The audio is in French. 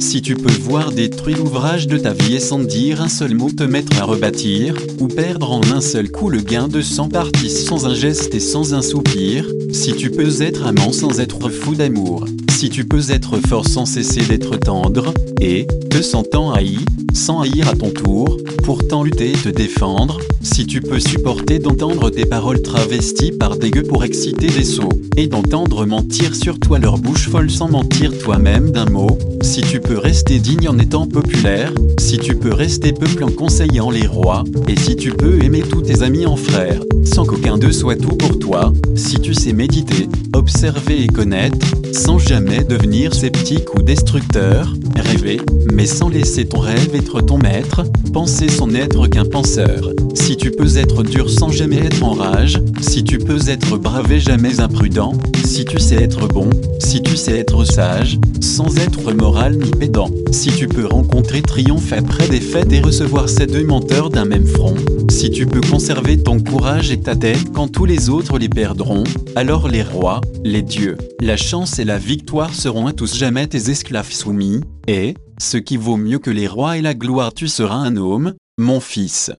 Si tu peux voir détruire l'ouvrage de ta vie et sans dire un seul mot te mettre à rebâtir, ou perdre en un seul coup le gain de 100 parties sans un geste et sans un soupir, si tu peux être amant sans être fou d'amour, si tu peux être fort sans cesser d'être tendre, et, te sentant haï, sans haïr à ton tour, pourtant lutter et te défendre, si tu peux supporter d'entendre tes paroles travesties par des gueux pour exciter des sots, et d'entendre mentir sur toi leur bouche folle sans mentir toi-même d'un mot, si tu peux rester digne en étant populaire, si tu peux rester peuple en conseillant les rois, et si tu peux aimer tous tes amis en frères, sans qu'aucun d'eux soit tout pour toi, si tu sais méditer, observer et connaître, sans jamais devenir sceptique ou destructeur, rêver, mais sans laisser ton rêve être ton maître, penser sans n'être qu'un penseur, si tu peux être dur sans jamais être en rage, si tu peux être brave et jamais imprudent, si tu sais être bon, si tu sais être sage, sans être moral ni pédant, si tu peux rencontrer triomphe après fêtes et recevoir ces deux menteurs d'un même front, si tu peux conserver ton courage et ta tête quand tous les autres les perdront, alors les rois, les dieux, la chance et la victoire seront à tous jamais tes esclaves soumis, et, ce qui vaut mieux que les rois et la gloire tu seras un homme, mon fils.